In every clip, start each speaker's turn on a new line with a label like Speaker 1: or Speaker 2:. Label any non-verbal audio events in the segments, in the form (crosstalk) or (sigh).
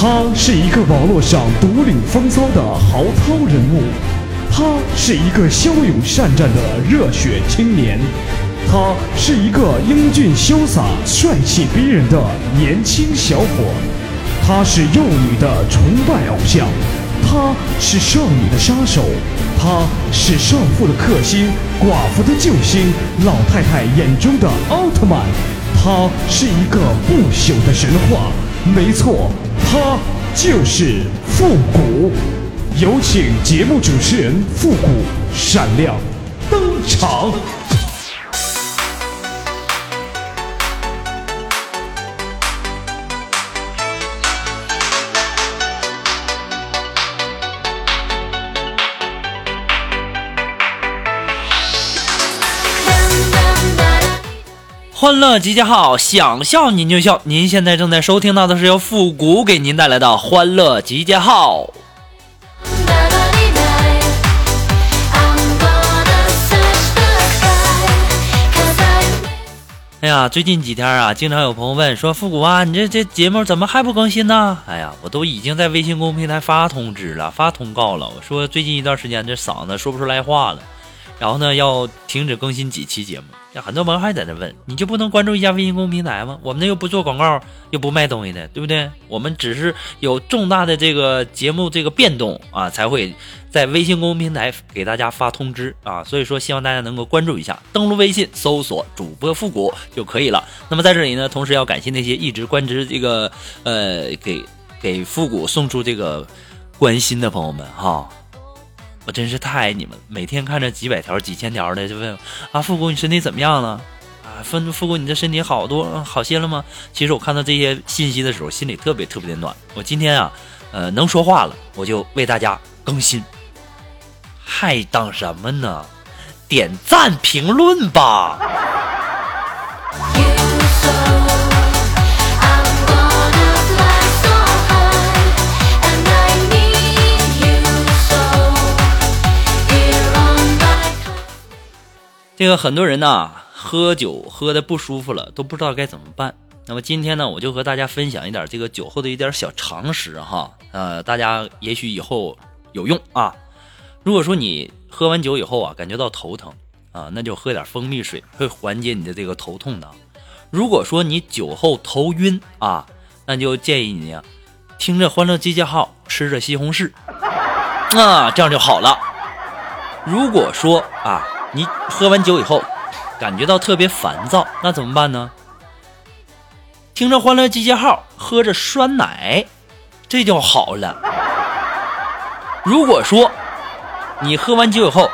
Speaker 1: 他是一个网络上独领风骚的豪涛人物，他是一个骁勇善战的热血青年，他是一个英俊潇洒、帅气逼人的年轻小伙，他是幼女的崇拜偶像，他是少女的杀手，他是少妇的克星、寡妇的救星、老太太眼中的奥特曼，他是一个不朽的神话。没错，他就是复古。有请节目主持人复古闪亮登场。
Speaker 2: 欢乐集结号，想笑您就笑。您现在正在收听到的是由复古给您带来的欢乐集结号。哎呀，最近几天啊，经常有朋友问说：“复古啊，你这这节目怎么还不更新呢？”哎呀，我都已经在微信公众平台发通知了，发通告了。我说最近一段时间这嗓子说不出来话了。然后呢，要停止更新几期节目。那很多朋友还在那问，你就不能关注一下微信公众平台吗？我们那又不做广告，又不卖东西的，对不对？我们只是有重大的这个节目这个变动啊，才会在微信公众平台给大家发通知啊。所以说，希望大家能够关注一下，登录微信搜索主播复古就可以了。那么在这里呢，同时要感谢那些一直关注这个呃给给复古送出这个关心的朋友们哈。我真是太爱你们了，每天看着几百条、几千条的，就问啊，复古你身体怎么样了？啊，复复古你这身体好多好些了吗？其实我看到这些信息的时候，心里特别特别的暖。我今天啊，呃，能说话了，我就为大家更新。还等什么呢？点赞评论吧。这个很多人呢，喝酒喝的不舒服了，都不知道该怎么办。那么今天呢，我就和大家分享一点这个酒后的一点小常识哈，呃，大家也许以后有用啊。如果说你喝完酒以后啊，感觉到头疼啊，那就喝点蜂蜜水，会缓解你的这个头痛的。如果说你酒后头晕啊，那就建议你啊，听着《欢乐集结号》，吃着西红柿，啊，这样就好了。如果说啊。你喝完酒以后，感觉到特别烦躁，那怎么办呢？听着《欢乐集结号》，喝着酸奶，这就好了。如果说你喝完酒以后，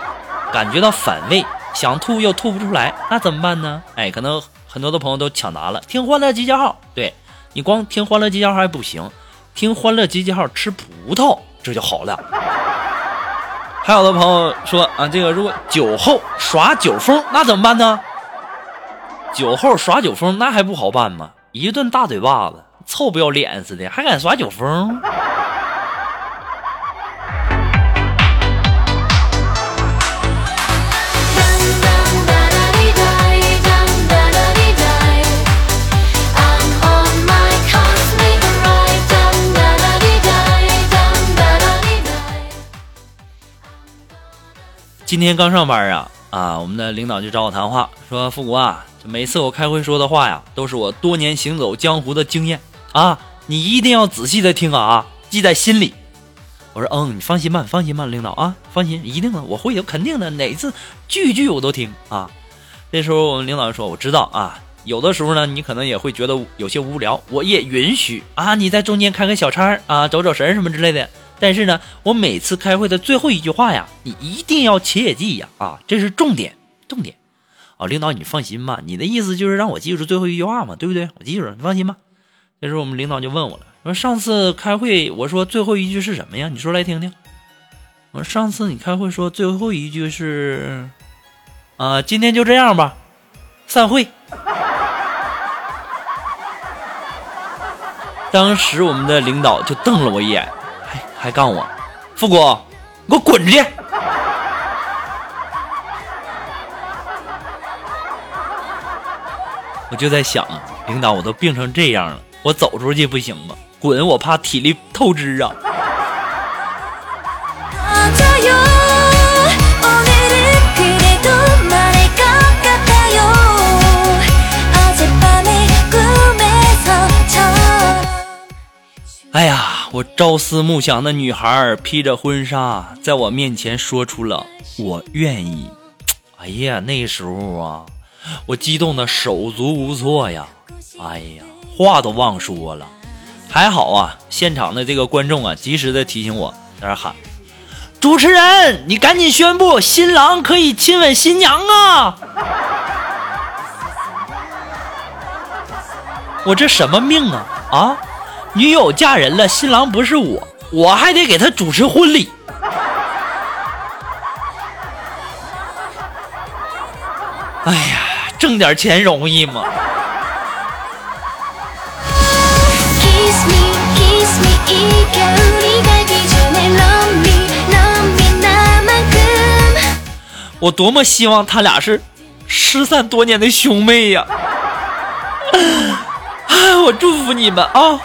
Speaker 2: 感觉到反胃，想吐又吐不出来，那怎么办呢？哎，可能很多的朋友都抢答了，听《欢乐集结号》。对你光听《欢乐集结号》还不行，听《欢乐集结号》吃葡萄，这就好了。还有的朋友说啊，这个如果酒后耍酒疯，那怎么办呢？酒后耍酒疯，那还不好办吗？一顿大嘴巴子，臭不要脸似的，还敢耍酒疯？今天刚上班啊啊！我们的领导就找我谈话，说：“复古啊，每次我开会说的话呀，都是我多年行走江湖的经验啊，你一定要仔细的听啊，记在心里。”我说：“嗯，你放心吧，放心吧，领导啊，放心，一定的，我会有肯定的，哪次句句我都听啊。”这时候我们领导就说：“我知道啊，有的时候呢，你可能也会觉得有些无聊，我也允许啊，你在中间开个小差啊，走走神什么之类的。”但是呢，我每次开会的最后一句话呀，你一定要切记呀！啊，这是重点，重点。啊，领导你放心吧，你的意思就是让我记住最后一句话嘛，对不对？我记住了，你放心吧。这时候我们领导就问我了，说上次开会我说最后一句是什么呀？你说来听听。我说上次你开会说最后一句是，啊，今天就这样吧，散会。当时我们的领导就瞪了我一眼。还杠我，富国，你给我滚出去！(laughs) 我就在想啊，领导我都病成这样了，我走出去不行吗？滚！我怕体力透支啊。哎呀，我朝思暮想的女孩披着婚纱，在我面前说出了“我愿意”。哎呀，那时候啊，我激动的手足无措呀！哎呀，话都忘说了。还好啊，现场的这个观众啊，及时的提醒我，在那喊：“主持人，你赶紧宣布新郎可以亲吻新娘啊！” (laughs) 我这什么命啊啊！女友嫁人了，新郎不是我，我还得给他主持婚礼。哎呀，挣点钱容易吗？我多么希望他俩是失散多年的兄妹呀！(sighs) 啊，我祝福你们啊！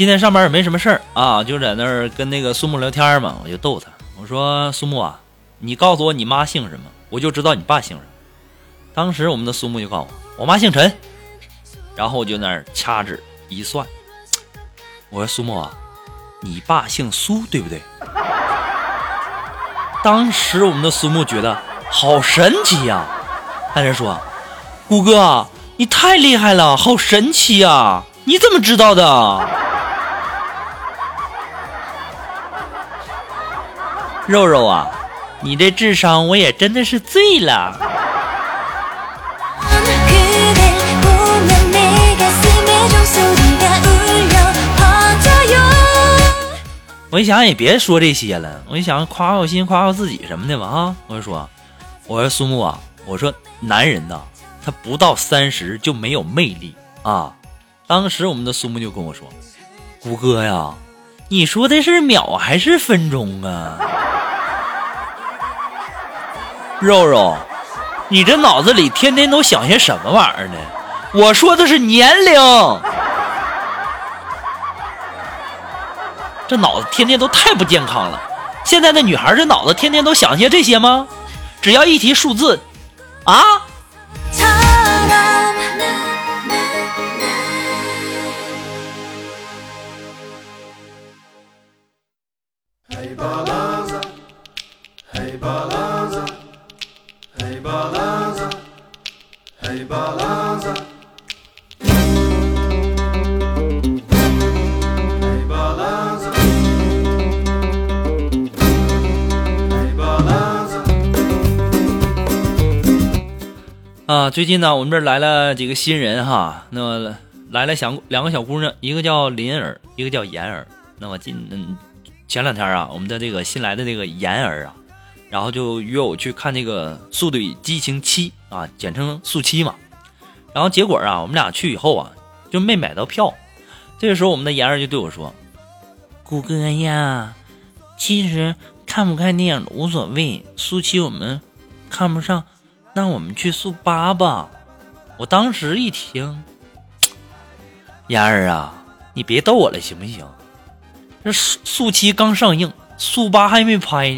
Speaker 2: 今天上班也没什么事儿啊，就在那儿跟那个苏木聊天嘛，我就逗他，我说苏木啊，你告诉我你妈姓什么，我就知道你爸姓什么。当时我们的苏木就告诉我，我妈姓陈，然后我就那儿掐指一算，我说苏木啊，你爸姓苏对不对？当时我们的苏木觉得好神奇呀，他就说，谷哥你太厉害了，好神奇呀，你怎么知道的？肉肉啊，你这智商我也真的是醉了。我一想也别说这些了，我一想夸夸我心，夸夸自己什么的吧啊！我就说，我说苏木啊，我说男人呐，他不到三十就没有魅力啊。当时我们的苏木就跟我说，谷哥呀，你说的是秒还是分钟啊？肉肉，你这脑子里天天都想些什么玩意儿呢？我说的是年龄，这脑子天天都太不健康了。现在的女孩这脑子天天都想些这些吗？只要一提数字，啊？最近呢，我们这儿来了几个新人哈。那么来了小两个小姑娘，一个叫林儿，一个叫妍儿。那么今嗯前两天啊，我们的这个新来的这个妍儿啊，然后就约我去看那个《速度与激情七》啊，简称速七嘛。然后结果啊，我们俩去以后啊，就没买到票。这个时候，我们的妍儿就对我说：“谷哥呀，其实看不看电影无所谓，速七我们看不上。”那我们去速八吧！我当时一听，(tsk) 妍儿啊，你别逗我了行不行？这速速七刚上映，速八还没拍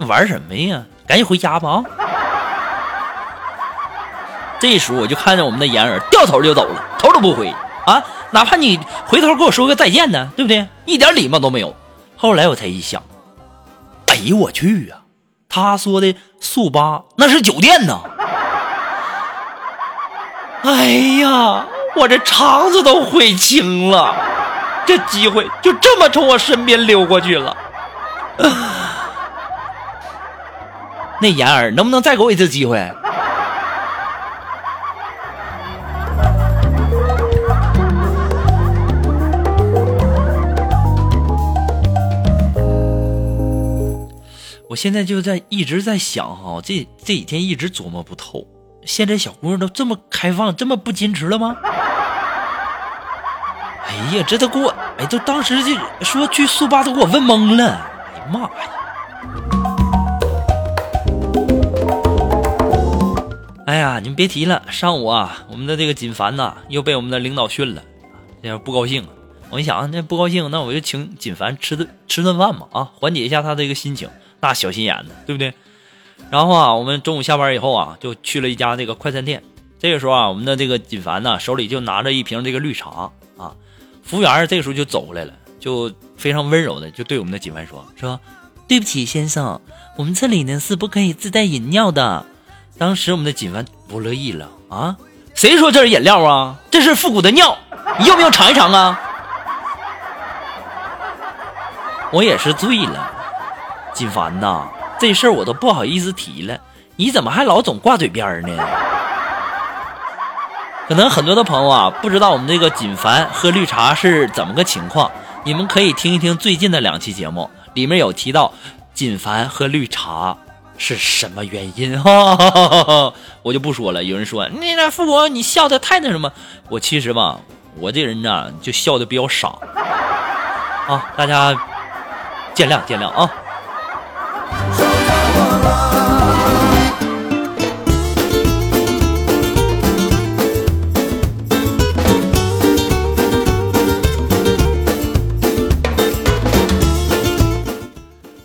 Speaker 2: 呢，玩什么呀？赶紧回家吧啊！(laughs) 这时候我就看见我们的妍儿掉头就走了，头都不回啊！哪怕你回头跟我说个再见呢，对不对？一点礼貌都没有。后来我才一想，哎呦我去啊！他说的速八那是酒店呢。哎呀，我这肠子都悔青了，这机会就这么从我身边溜过去了。那妍儿能不能再给我一次机会？我现在就在一直在想哈，这这几天一直琢磨不透。现在小姑娘都这么开放，这么不矜持了吗？(laughs) 哎呀，这都给我，哎，都当时就说去速八都给我问懵了。哎呀妈呀！哎呀，你们别提了，上午啊，我们的这个锦凡呐又被我们的领导训了，这样不高兴。我一想，那不高兴，那我就请锦凡吃顿吃顿饭嘛，啊，缓解一下他这个心情。那小心眼子，对不对？然后啊，我们中午下班以后啊，就去了一家这个快餐店。这个时候啊，我们的这个锦凡呢，手里就拿着一瓶这个绿茶啊。服务员这个时候就走过来了，就非常温柔的就对我们的锦凡说：“说对不起，先生，我们这里呢是不可以自带饮料的。”当时我们的锦凡不乐意了啊，谁说这是饮料啊？这是复古的尿，你要不要尝一尝啊？我也是醉了，锦凡呐，这事儿我都不好意思提了，你怎么还老总挂嘴边呢？可能很多的朋友啊，不知道我们这个锦凡喝绿茶是怎么个情况，你们可以听一听最近的两期节目，里面有提到锦凡喝绿茶。是什么原因？哈，(laughs) 我就不说了。有人说你那富婆，你笑的太那什么？我其实吧，我这人呢就笑的比较傻啊，大家见谅见谅啊。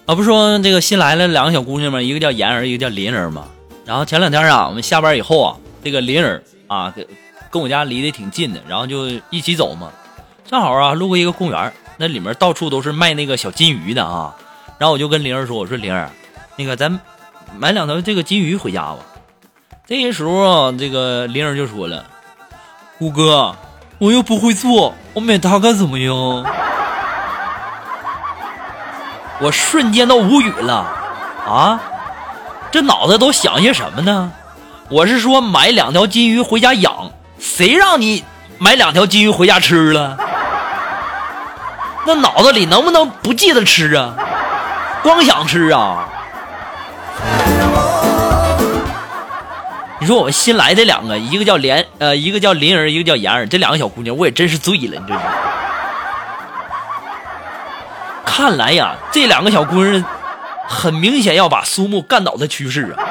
Speaker 2: 啊，不说这个新来了两个小姑娘吗？一个叫妍儿，一个叫林儿嘛。然后前两天啊，我们下班以后啊，这个林儿啊，跟跟我家离得挺近的，然后就一起走嘛。正好啊，路过一个公园，那里面到处都是卖那个小金鱼的啊。然后我就跟林儿说：“我说林儿，那个咱买两条这个金鱼回家吧。”这个时候啊，这个林儿就说了：“虎哥，我又不会做，我买它干什么呀？”我瞬间都无语了，啊，这脑子都想些什么呢？我是说买两条金鱼回家养，谁让你买两条金鱼回家吃了？那脑子里能不能不记得吃啊？光想吃啊？你说我们新来的两个，一个叫莲，呃，一个叫林儿，一个叫妍儿，这两个小姑娘，我也真是醉了，你知道吗。看来呀，这两个小姑娘很明显要把苏木干倒的趋势啊！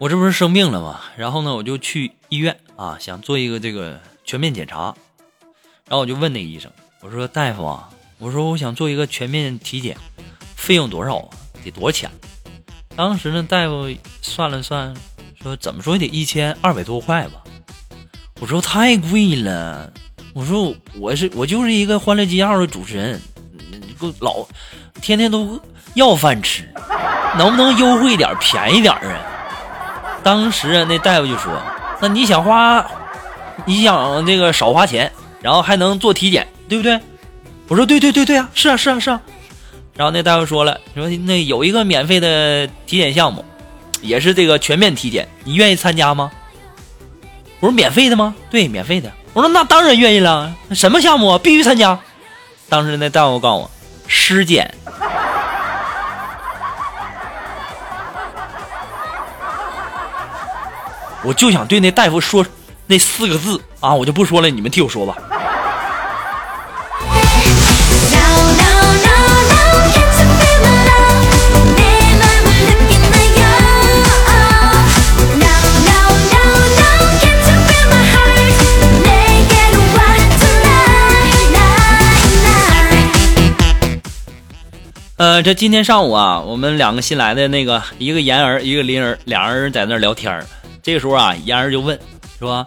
Speaker 2: 我这不是生病了吗？然后呢，我就去医院啊，想做一个这个。全面检查，然后我就问那个医生，我说大夫啊，我说我想做一个全面体检，费用多少啊？得多少钱？当时呢，大夫算了算，说怎么说也得一千二百多块吧。我说太贵了，我说我是我就是一个欢乐集号的主持人，我老天天都要饭吃，能不能优惠点，便宜点啊？当时那大夫就说，那你想花？你想这个少花钱，然后还能做体检，对不对？我说对对对对啊，是啊是啊是啊。然后那大夫说了，说那有一个免费的体检项目，也是这个全面体检，你愿意参加吗？我说免费的吗？对，免费的。我说那当然愿意了，什么项目啊？必须参加。当时那大夫告诉我，尸检。我就想对那大夫说。那四个字啊，我就不说了，你们替我说吧。呃，这今天上午啊，我们两个新来的那个，一个妍儿，一个林儿，俩人在那聊天这个时候啊，妍儿就问说。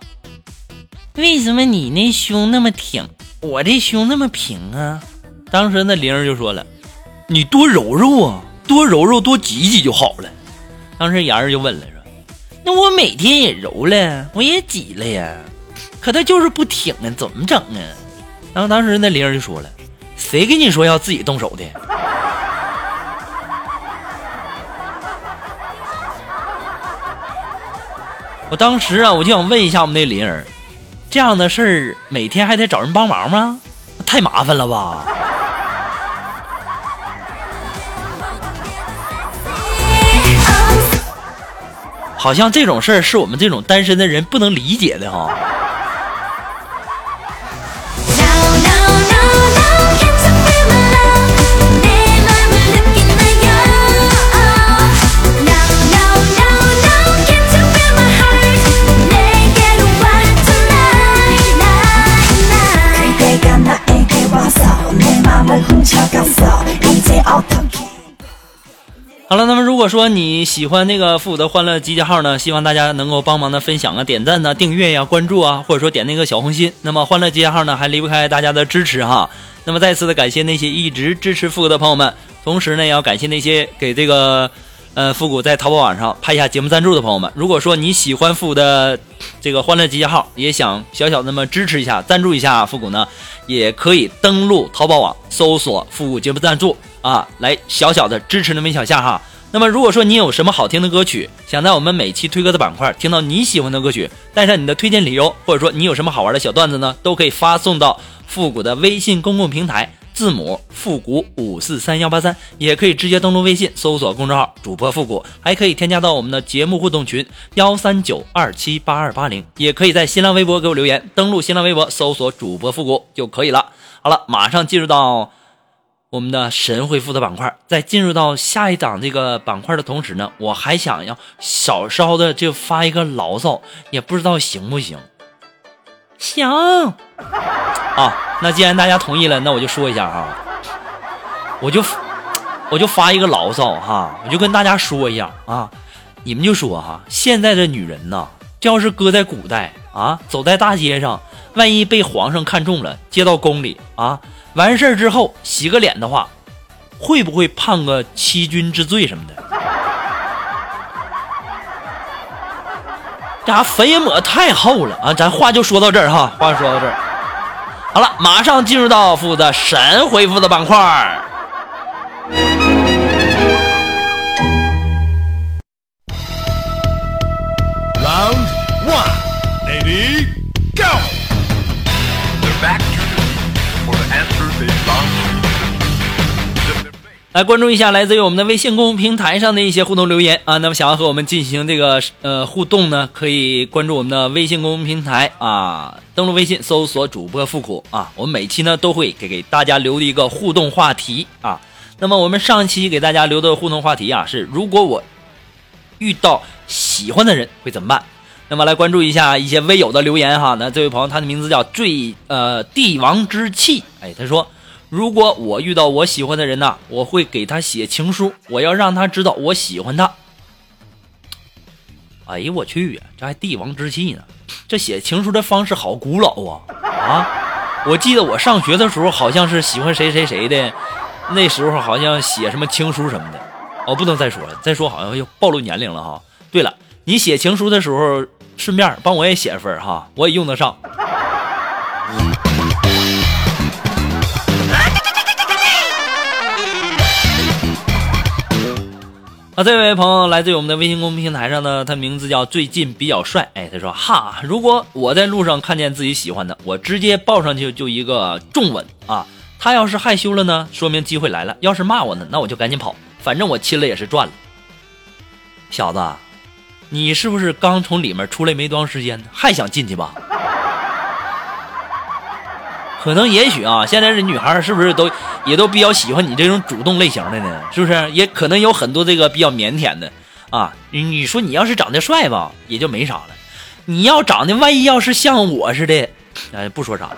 Speaker 2: 为什么你那胸那么挺，我这胸那么平啊？当时那玲儿就说了：“你多揉揉啊，多揉揉，多挤挤就好了。”当时妍儿就问了说：“那我每天也揉了，我也挤了呀，可它就是不挺啊，怎么整啊？”然后当时那玲儿就说了：“谁跟你说要自己动手的？”我当时啊，我就想问一下我们那灵儿，这样的事儿每天还得找人帮忙吗？太麻烦了吧！好像这种事儿是我们这种单身的人不能理解的哈。好了，那么如果说你喜欢那个复古的欢乐集结号呢，希望大家能够帮忙的分享啊、点赞呢、订阅呀、关注啊，或者说点那个小红心。那么欢乐集结号呢，还离不开大家的支持哈。那么再次的感谢那些一直支持复古的朋友们，同时呢，也要感谢那些给这个呃复古在淘宝网上拍下节目赞助的朋友们。如果说你喜欢复古的这个欢乐集结号，也想小小那么支持一下、赞助一下复古呢，也可以登录淘宝网搜索复古节目赞助。啊，来小小的支持那么一小下哈。那么如果说你有什么好听的歌曲，想在我们每期推歌的板块听到你喜欢的歌曲，带上你的推荐理由，或者说你有什么好玩的小段子呢，都可以发送到复古的微信公共平台，字母复古五四三幺八三，也可以直接登录微信搜索公众号主播复古，还可以添加到我们的节目互动群幺三九二七八二八零，也可以在新浪微博给我留言，登录新浪微博搜索主播复古就可以了。好了，马上进入到。我们的神回复的板块，在进入到下一档这个板块的同时呢，我还想要稍稍的就发一个牢骚，也不知道行不行。行啊，那既然大家同意了，那我就说一下哈，我就我就发一个牢骚哈，我就跟大家说一下啊，你们就说哈，现在的女人呐，这要是搁在古代啊，走在大街上，万一被皇上看中了，接到宫里啊。完事儿之后洗个脸的话，会不会判个欺君之罪什么的？这啥粉也抹太厚了啊！咱话就说到这儿哈，话说到这儿，好了，马上进入到负责神回复的板块儿。来关注一下来自于我们的微信公众平台上的一些互动留言啊，那么想要和我们进行这个呃互动呢，可以关注我们的微信公众平台啊，登录微信搜索主播复古啊，我们每期呢都会给给大家留一个互动话题啊。那么我们上期给大家留的互动话题啊是，如果我遇到喜欢的人会怎么办？那么来关注一下一些微友的留言哈。那这位朋友他的名字叫最呃帝王之气，哎，他说。如果我遇到我喜欢的人呢，我会给他写情书，我要让他知道我喜欢他。哎呀，我去呀，这还帝王之气呢！这写情书的方式好古老啊啊！我记得我上学的时候，好像是喜欢谁谁谁的，那时候好像写什么情书什么的。哦，不能再说了，再说好像要暴露年龄了哈。对了，你写情书的时候，顺便帮我也写一份哈，我也用得上。啊，这位朋友来自于我们的微信公众平台上呢，他名字叫最近比较帅。哎，他说哈，如果我在路上看见自己喜欢的，我直接抱上去就一个重吻啊。他要是害羞了呢，说明机会来了；要是骂我呢，那我就赶紧跑，反正我亲了也是赚了。小子，你是不是刚从里面出来没多长时间，还想进去吧？可能也许啊，现在这女孩是不是都也都比较喜欢你这种主动类型的呢？是不是？也可能有很多这个比较腼腆的啊。你说你要是长得帅吧，也就没啥了。你要长得万一要是像我似的，哎，不说啥了。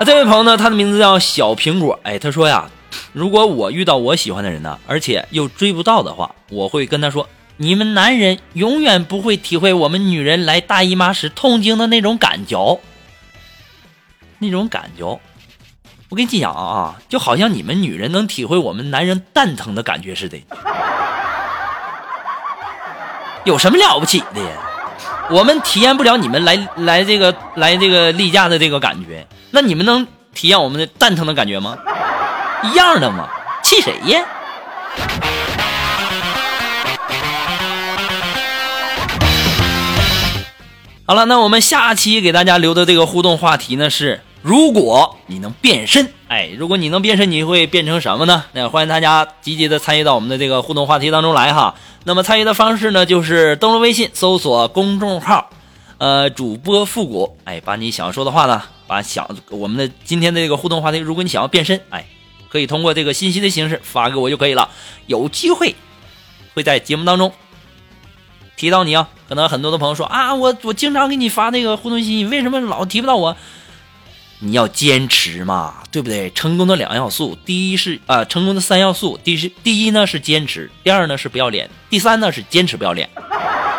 Speaker 2: 啊，这位朋友呢，他的名字叫小苹果。哎，他说呀，如果我遇到我喜欢的人呢，而且又追不到的话，我会跟他说。你们男人永远不会体会我们女人来大姨妈时痛经的那种感觉，那种感觉。我跟你讲啊，就好像你们女人能体会我们男人蛋疼的感觉似的，有什么了不起的呀？我们体验不了你们来来这个来这个例假的这个感觉，那你们能体验我们的蛋疼的感觉吗？一样的嘛。气谁呀？好了，那我们下期给大家留的这个互动话题呢是：如果你能变身，哎，如果你能变身，你会变成什么呢？那欢迎大家积极的参与到我们的这个互动话题当中来哈。那么参与的方式呢，就是登录微信，搜索公众号，呃，主播复古，哎，把你想要说的话呢，把想我们的今天的这个互动话题，如果你想要变身，哎，可以通过这个信息的形式发给我就可以了，有机会会在节目当中。提到你啊，可能很多的朋友说啊，我我经常给你发那个互动信息，为什么老提不到我？你要坚持嘛，对不对？成功的两要素，第一是啊，成功的三要素，第是第一呢是坚持，第二呢是不要脸，第三呢是坚持不要脸，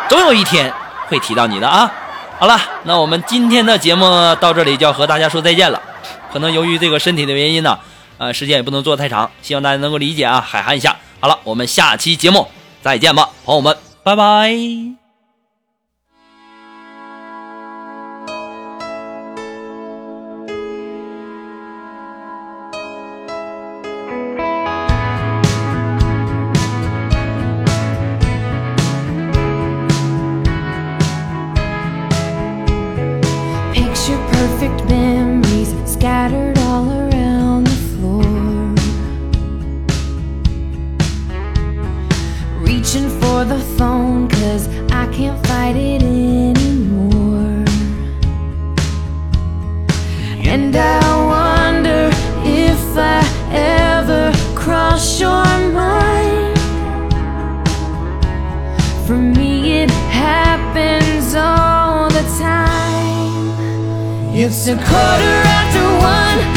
Speaker 2: 总有一天会提到你的啊。好了，那我们今天的节目到这里就要和大家说再见了。可能由于这个身体的原因呢，呃，时间也不能做太长，希望大家能够理解啊，海涵一下。好了，我们下期节目再见吧，朋友们。拜拜。
Speaker 3: It's a quarter after one.